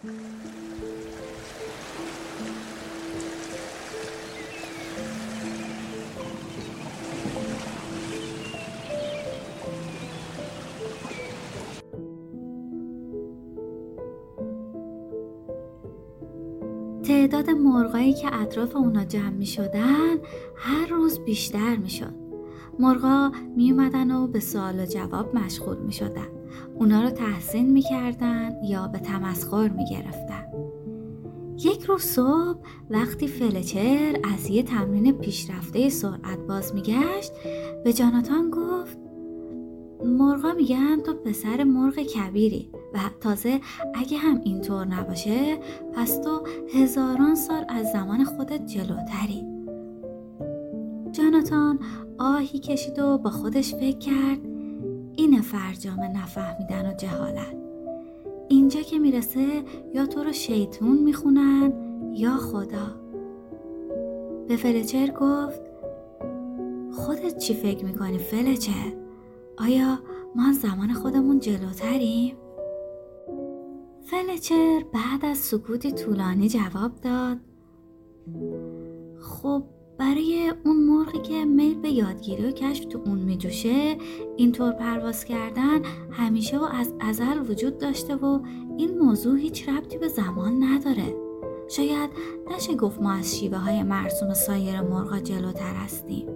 تعداد مرغایی که اطراف اونا جمع می شدن هر روز بیشتر می شد. مرغا می اومدن و به سوال و جواب مشغول می شدن. اونا رو تحسین می کردن یا به تمسخر می گرفتن. یک روز صبح وقتی فلچر از یه تمرین پیشرفته سرعت باز میگشت به جاناتان گفت مرغا میگن تو پسر مرغ کبیری و تازه اگه هم اینطور نباشه پس تو هزاران سال از زمان خودت جلوتری جاناتان آهی کشید و با خودش فکر کرد این فرجام نفهمیدن و جهالت اینجا که می‌رسه یا تو رو شیطون می‌خونن یا خدا به فلچر گفت خودت چی فکر می‌کنی فلچر؟ آیا ما زمان خودمون جلوتریم؟ فلچر بعد از سکوتی طولانی جواب داد خب برای اون مرغی که میل به یادگیری و کشف تو اون میجوشه اینطور پرواز کردن همیشه و از ازل وجود داشته و این موضوع هیچ ربطی به زمان نداره. شاید نشه گفت ما از شیوه های مرسوم سایر مرغا جلوتر هستیم.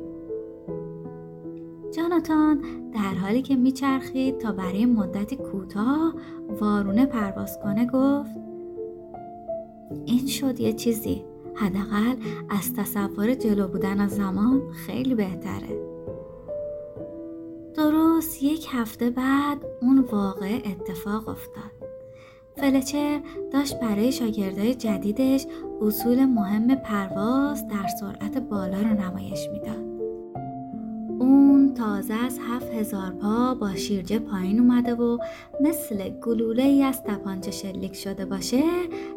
جاناتان در حالی که میچرخید تا برای مدتی کوتاه وارونه پرواز کنه گفت این شد یه چیزی. حداقل از تصور جلو بودن از زمان خیلی بهتره. درست یک هفته بعد اون واقع اتفاق افتاد. فلچر داشت برای شاگردای جدیدش اصول مهم پرواز در سرعت بالا رو نمایش می‌داد. تازه از هفت هزار پا با شیرجه پایین اومده و مثل گلوله ای از تپانچه شلیک شده باشه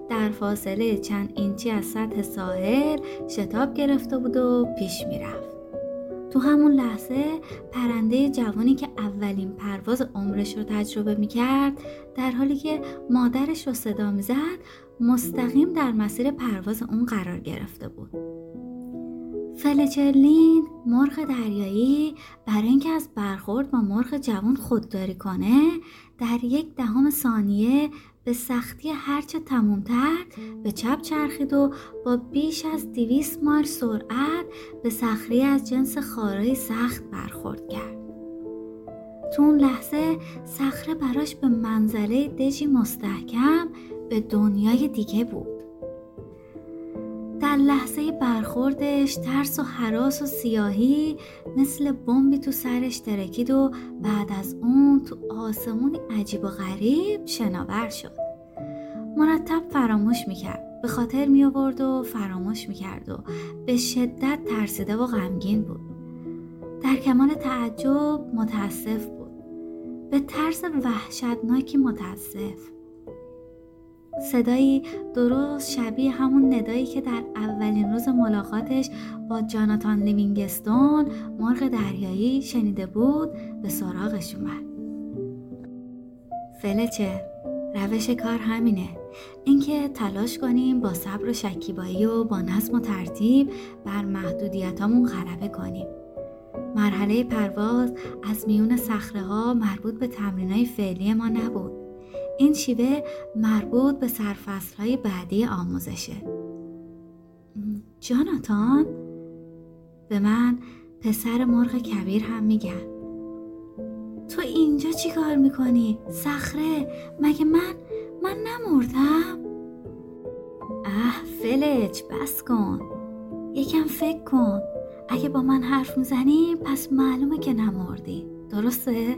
در فاصله چند اینچی از سطح ساحل شتاب گرفته بود و پیش می‌رفت. تو همون لحظه پرنده جوانی که اولین پرواز عمرش رو تجربه می‌کرد در حالی که مادرش رو صدا می‌زد مستقیم در مسیر پرواز اون قرار گرفته بود. فلچرلین مرغ دریایی برای اینکه از برخورد با مرغ جوان خودداری کنه در یک دهم ثانیه به سختی هرچه تمومتر به چپ چرخید و با بیش از دویست مایل سرعت به صخره از جنس خارای سخت برخورد کرد. تو اون لحظه صخره براش به منزله دژی مستحکم به دنیای دیگه بود. لحظه برخوردش ترس و حراس و سیاهی مثل بمبی تو سرش ترکید و بعد از اون تو آسمونی عجیب و غریب شناور شد. مرتب فراموش می‌کرد. به خاطر می آورد و فراموش می‌کرد و به شدت ترسیده و غمگین بود. در کمال تعجب متاسف بود. به ترس وحشتناکی متاسف. صدایی درست شبیه همون ندایی که در اولین روز ملاقاتش با جاناتان لیوینگستون مرغ دریایی شنیده بود به سراغش اومد. فلچر روش کار همینه. اینکه تلاش کنیم با صبر و شکیبایی و با نظم و ترتیب بر محدودیتامون غلبه کنیم. مرحله پرواز از میون صخره ها مربوط به تمرین های فعلی ما نبود. این شیوه مربوط به سرفصل های بعدی آموزشه جاناتان به من پسر مرغ کبیر هم میگن تو اینجا چی کار می‌کنی؟ صخره مگه من من نمردم؟ اه فلج بس کن یکم فکر کن اگه با من حرف می‌زنی پس معلومه که نمردی درسته؟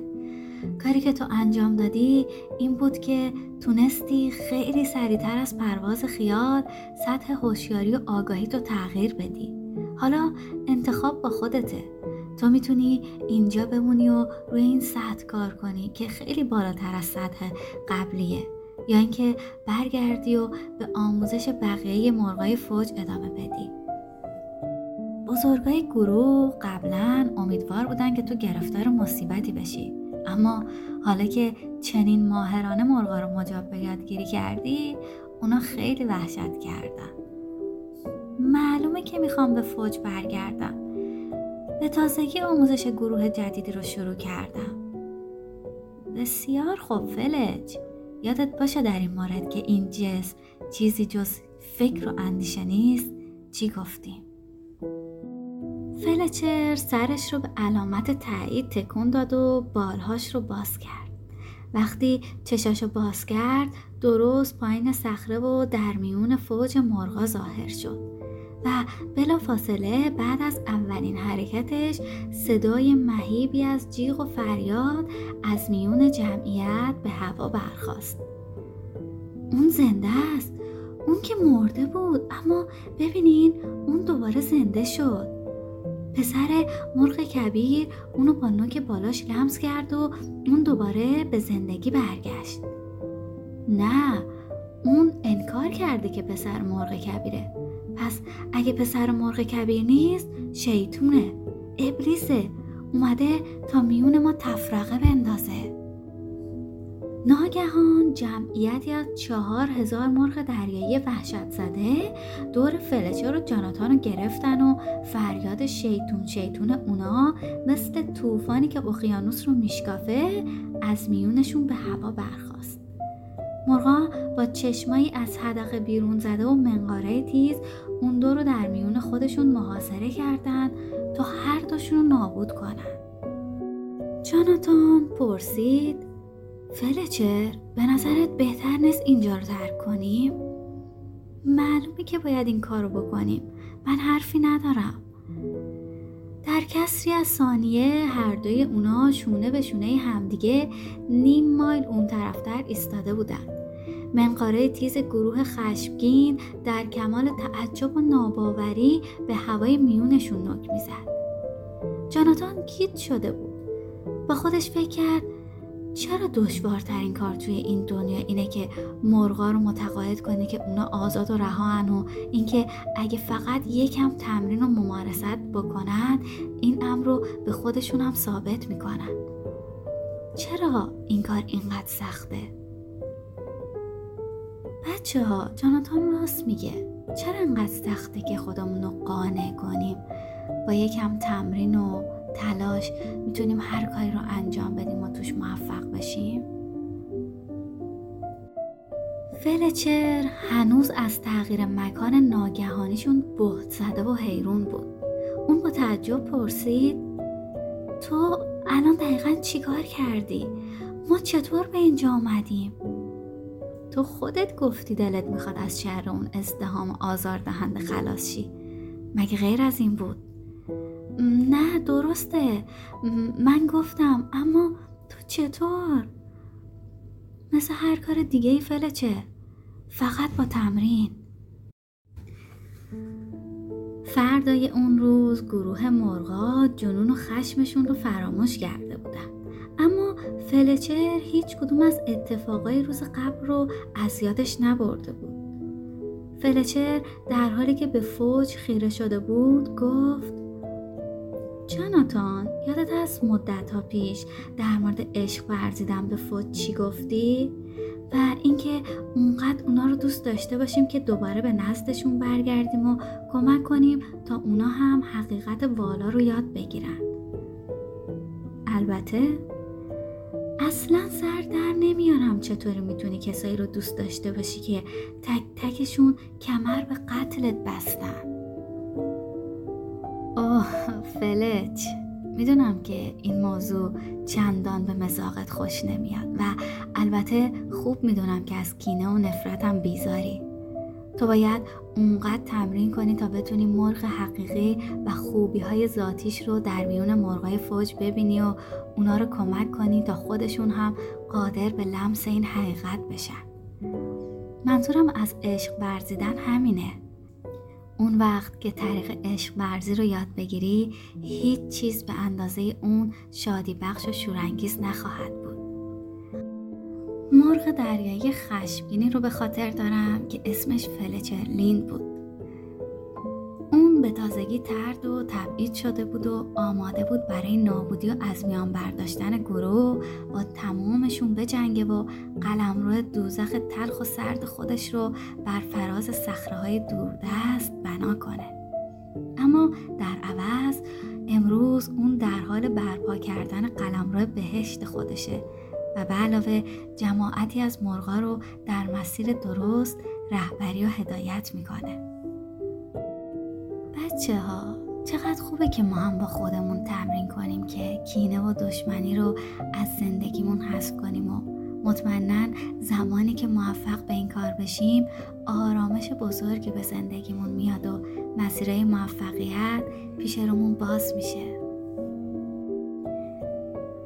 کاری که تو انجام دادی این بود که تونستی خیلی سریعتر از پرواز خیال سطح هوشیاری و آگاهی تو تغییر بدی. حالا انتخاب با خودته. تو می‌تونی اینجا بمونی و روی این سطح کار کنی که خیلی بالاتر از سطح قبلیه. یا اینکه برگردی و به آموزش بقیه مرغای فوج ادامه بدی. بزرگای گروه قبلا امیدوار بودن که تو گرفتار مصیبتی بشی. اما حالا که چنین ماهرانه مرغا رو مجاب یادگیری کردی اونا خیلی وحشت کردن. معلومه که می‌خوام به فوج برگردم. به تازگی آموزش گروه جدیدی رو شروع کردم. بسیار خوب فلج یادت باشه در این مورد که این جسم چیزی جز فکر و اندیشه نیست؟ چی گفتیم؟ فلچر سرش رو به علامت تایید تکون داد و بالهاش رو باز کرد. وقتی چشاشو باز کرد درست پایین صخره و در میون فوج مرغا ظاهر شد. و بلا فاصله بعد از اولین حرکتش صدای مهیبی از جیغ و فریاد از میون جمعیت به هوا برخاست. اون زنده است. اون که مرده بود. اما ببینین اون دوباره زنده شد. پسر مرغ کبیر اونو با نوک بالاش لمس کرد و اون دوباره به زندگی برگشت. نه اون انکار کرده که پسر مرغ کبیره. پس اگه پسر مرغ کبیر نیست شیطونه ابلیسه. اومده تا میون ما تفرقه بندازه. ناگهان جمعیتی از چهار هزار مرغ دریایی وحشت زده دور فلچر و جاناتان رو گرفتن و فریاد شیطون شیطون اونا مثل طوفانی که اقیانوس رو میشکافه از میونشون به هوا برخواست مرغا با چشمایی از حدقه بیرون زده و منقاره تیز اون دو رو در میون خودشون محاصره کردن تا هر دوشون رو نابود کنن. جاناتان پرسید فلچر به نظرت بهتر نیست اینجا رو ترک کنیم؟ معلومه که باید این کار رو بکنیم. من حرفی ندارم. در کسری از ثانیه هر دوی اونا شونه به شونه همدیگه نیم مایل اون طرفتر ایستاده بودن. منقاره تیز گروه خشمگین در کمال تعجب و ناباوری به هوای میونشون نک می‌زد. جاناتان گیت شده بود؟ با خودش فکر کرد چرا دشوارترین کار توی این دنیا اینه که مرغا رو متقاعد کنی که اونا آزاد و رهان و اینکه اگه فقط یکم تمرین و ممارست بکنن این امر رو به خودشون هم ثابت می‌کنن. چرا این کار اینقدر سخته؟ بچه ها جاناتان راست میگه. چرا اینقدر سخته که خودمون رو قانع کنیم؟ با یکم تمرین و تلاش می‌تونیم هر کاری رو انجام بدیم و توش موفق بشیم فلچر هنوز از تغییر مکان ناگهانیشون بهت زده و حیرون بود اون با تعجب پرسید تو الان دقیقا چیکار کردی؟ ما چطور به اینجا آمدیم؟ تو خودت گفتی دلت می‌خواد از شهر اون ازدهام آزار دهنده خلاص شی مگه غیر از این بود؟ نه درسته. من گفتم اما تو چطور؟ مثل هر کار دیگه ای فلچه فقط با تمرین. فردای اون روز گروه مرغا جنون و خشمشون رو فراموش کرده بودن. اما فلچر هیچ کدوم از اتفاقای روز قبل رو از یادش نبرده بود. فلچر در حالی که به فوج خیره شده بود گفت جاناتان یادت هست مدت ها پیش در مورد عشق ورزیدن به فوت چی گفتی؟ و اینکه اونقدر اونا رو دوست داشته باشیم که دوباره به نزدشون برگردیم و کمک کنیم تا اونا هم حقیقت والا رو یاد بگیرن البته اصلا سر در نمیارم چطوری می‌تونی کسایی رو دوست داشته باشی که تک تکشون کمر به قتلت بستن اوه فلچ می‌دونم که این موضوع چندان به مزاقت خوش نمیاد و البته خوب می‌دونم که از کینه و نفرتم بیزاری. تو باید اونقدر تمرین کنی تا بتونی مرغ حقیقی و خوبی های ذاتیش رو در میون مرغای فوج ببینی و اونا رو کمک کنی تا خودشون هم قادر به لمس این حقیقت بشن. منظورم از عشق ورزیدن همینه. اون وقت که طریق عشق ورزی رو یاد بگیری هیچ چیز به اندازه اون شادی بخش و شورانگیز نخواهد بود. مرغ دریایی خشمگینی رو به خاطر دارم که اسمش فلچرلین بود. به تازگی ترد و تبعید شده بود و آماده بود برای نابودی و از میان برداشتن گروه با تمامشون بجنگه و قلمرو دوزخ تلخ و سرد خودش رو بر فراز صخره های دوردست بنا کنه. اما در عوض امروز اون در حال برپا کردن قلمرو بهشت خودشه و به علاوه جماعتی از مرغا رو در مسیر درست رهبری و هدایت می‌کنه. بچه ها چقدر خوبه که ما هم با خودمون تمرین کنیم که کینه و دشمنی رو از زندگیمون حذف کنیم و مطمئنا زمانی که موفق به این کار بشیم آرامش بزرگی به زندگیمون میاد و مسیرهای موفقیت پیش رومون باز میشه.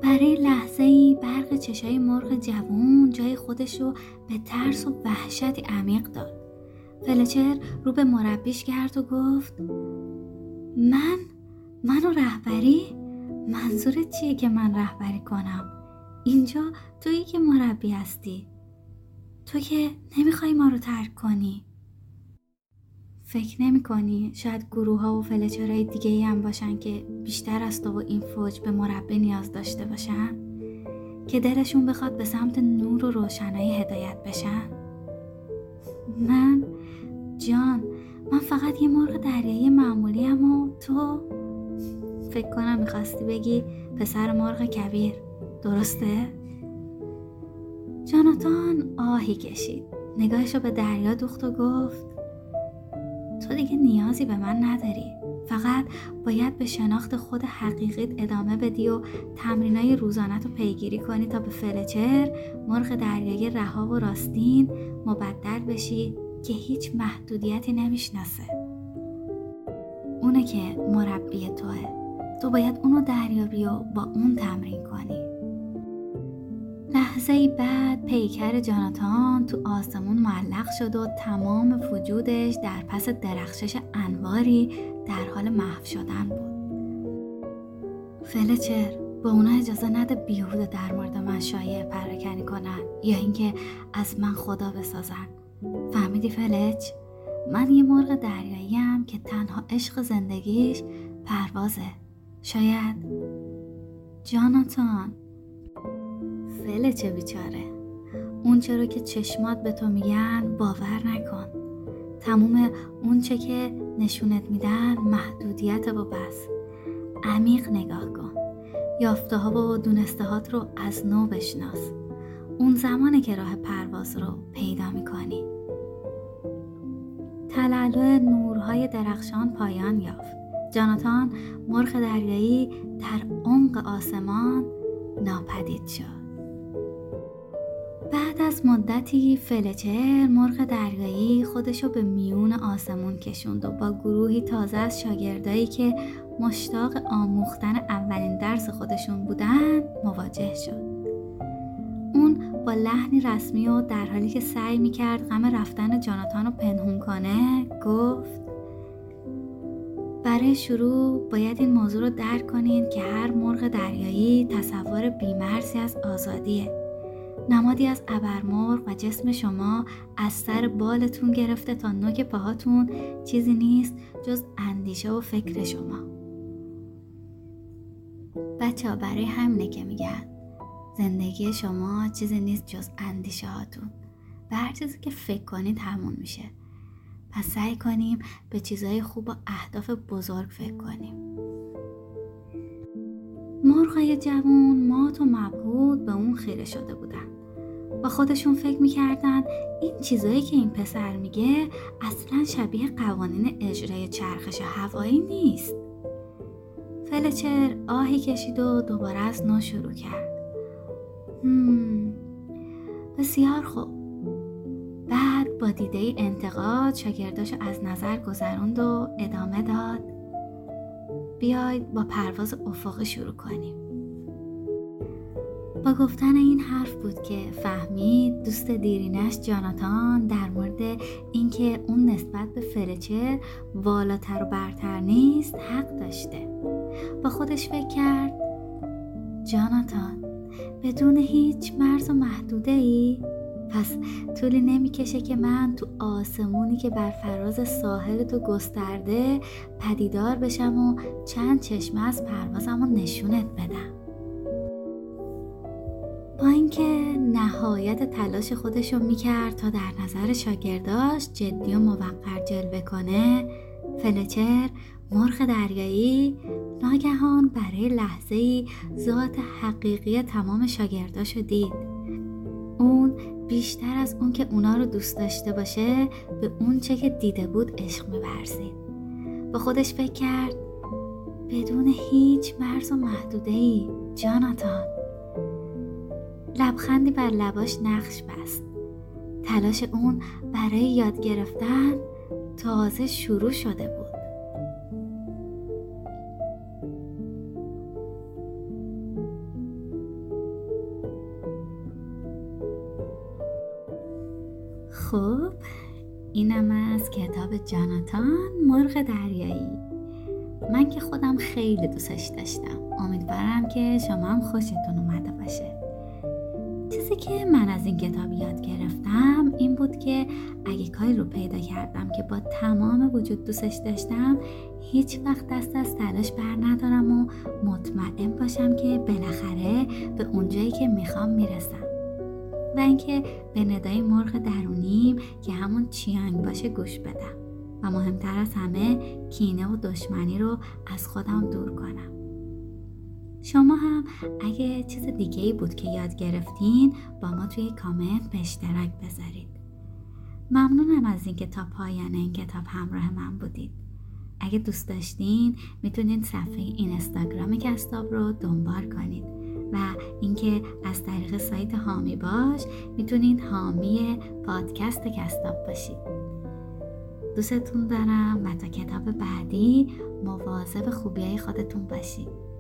برای لحظه ای برق چشای مرغ جوون جای خودش رو به ترس و وحشتی عمیق داد. فلچر رو به مربیش کرد و گفت من؟ منو رهبری؟ منظورت چیه که من رهبری کنم؟ اینجا تویی که مربی هستی. تو که نمی‌خوای ما رو ترک کنی. فکر نمی کنی شاید گروه ها و فلچرهای دیگه ای هم باشن که بیشتر از تو و این فوج به مربی نیاز داشته باشن؟ که دلشون بخواد به سمت نور و روشنایی هدایت بشن؟ من جان من فقط یه مرغ دریایی معمولی هم و تو فکر کنم می‌خواستی بگی پسر مرغ کبیر. درسته؟ جاناتان آهی کشید. نگاهش رو به دریا دوخت و گفت تو دیگه نیازی به من نداری. فقط باید به شناخت خود حقیقیت ادامه بدی و تمرینای روزانت رو پیگیری کنی تا به فلچر مرغ دریایی رها و راستین مبدل بشی. که هیچ محدودیتی نمی‌شناسه. اونه که مربی توه. تو باید اونو دریابی و با اون تمرین کنی. لحظه بعد پیکر جاناتان تو آسمون معلق شد و تمام وجودش در پس درخشش انواری در حال محو شدن بود. فلچر به اونا اجازه نده بیهوده در مورد من شایع پراکنی کنن یا اینکه از من خدا بسازن. فهمیدی فلچ من یه مرغ دریایی هم که تنها عشق زندگیش پروازه. شاید. جاناتان. فلچه بیچاره. اون چرا که چشمات به تو میگن باور نکن. تموم اون چه که نشونت میدن محدودیت و بس. عمیق نگاه کن. یافته ها و دونستهات رو از نو بشناس. اون زمانه که راه پرواز رو پیدا می‌کنی. تلالو نورهای درخشان پایان یافت. جاناتان مرغ دریایی در عمق آسمان ناپدید شد. بعد از مدتی فلچر مرغ دریایی خودشو به میون آسمون کشوند و با گروهی تازه از شاگردایی که مشتاق آموختن اولین درس خودشون بودن مواجه شد. با لحنی رسمی و در حالی که سعی می‌کرد غم رفتن جاناتان رو پنهون کنه گفت برای شروع باید این موضوع رو درک کنین که هر مرغ دریایی تصور بیمرزی از آزادیه. نمادی از ابرمرغ و جسم شما از سر بالتون گرفته تا نوک پاهاتون چیزی نیست جز اندیشه و فکر شما. بچه ها برای همینه که میگن. زندگی شما چیزی نیست جز اندیشه هاتون. به هر چیزی که فکر کنید همون میشه. پس سعی کنیم به چیزهای خوب و اهداف بزرگ فکر کنیم. مرغای جوون مات و مبهود به اون خیره شده بودن. با خودشون فکر می‌کردن این چیزایی که این پسر میگه اصلا شبیه قوانین اجرای چرخش هوایی نیست. فلچر آهی کشید و دوباره از نو شروع کرد. بسیار خوب. بعد با دیده انتقاد شاگرداش از نظر گذروند و ادامه داد. بیاید با پرواز افقی شروع کنیم. با گفتن این حرف بود که فهمید دوست دیرینش جاناتان در مورد اینکه اون نسبت به فرچر والاتر و برتر نیست حق داشته. با خودش فکر کرد جاناتان بدون هیچ مرز و محدوده ای پس طولی نمی‌کشه که من تو آسمونی که بر فراز ساحل تو گسترده پدیدار بشم و چند چشمه از پروازم رو نشونت بدم. با اینکه نهایت تلاش خودش رو می‌کرد تا در نظر شاگرداش جدی و موقر جلوه کنه فلچر مرغ دریایی ناگهان برای لحظه ای ذات حقیقی تمام شاگرداشو دید. اون بیشتر از اون که اونا رو دوست داشته باشه به اون چه که دیده بود عشق میورزید. با خودش فکر کرد بدون هیچ مرز و محدوده ای جاناتان. لبخندی بر لباش نقش بست. تلاش اون برای یاد گرفتن تازه شروع شده بود. خب اینم از کتاب جاناتان مرغ دریایی. من که خودم خیلی دوستش داشتم. امیدوارم که شما هم خوشتون اومده باشه. چیزی که من از این کتاب یاد گرفتم این بود که اگه کاری رو پیدا کردم که با تمام وجود دوستش داشتم هیچ وقت دست از تلاش بر ندارم و مطمئن باشم که بالاخره به اونجایی که می‌خوام می‌رسم. و اینکه به ندای مرغ درونیم که همون چیانگ باشه گوش بدم. و مهمتر از همه کینه و دشمنی رو از خودم دور کنم. شما هم اگه چیز دیگه ای بود که یاد گرفتین با ما توی کامنت به اشتراک بذارید. ممنونم از اینکه تا پایان این کتاب همراه من بودید. اگه دوست داشتین می‌تونید صفحه این اینستاگرام کستاب رو دنبال کنید. و اینکه از طریق سایت هامی باش می‌تونید حامی پادکست کستاب باشید. دوستتون دارم و تا کتاب بعدی مواظب خوبی های خودتون باشید.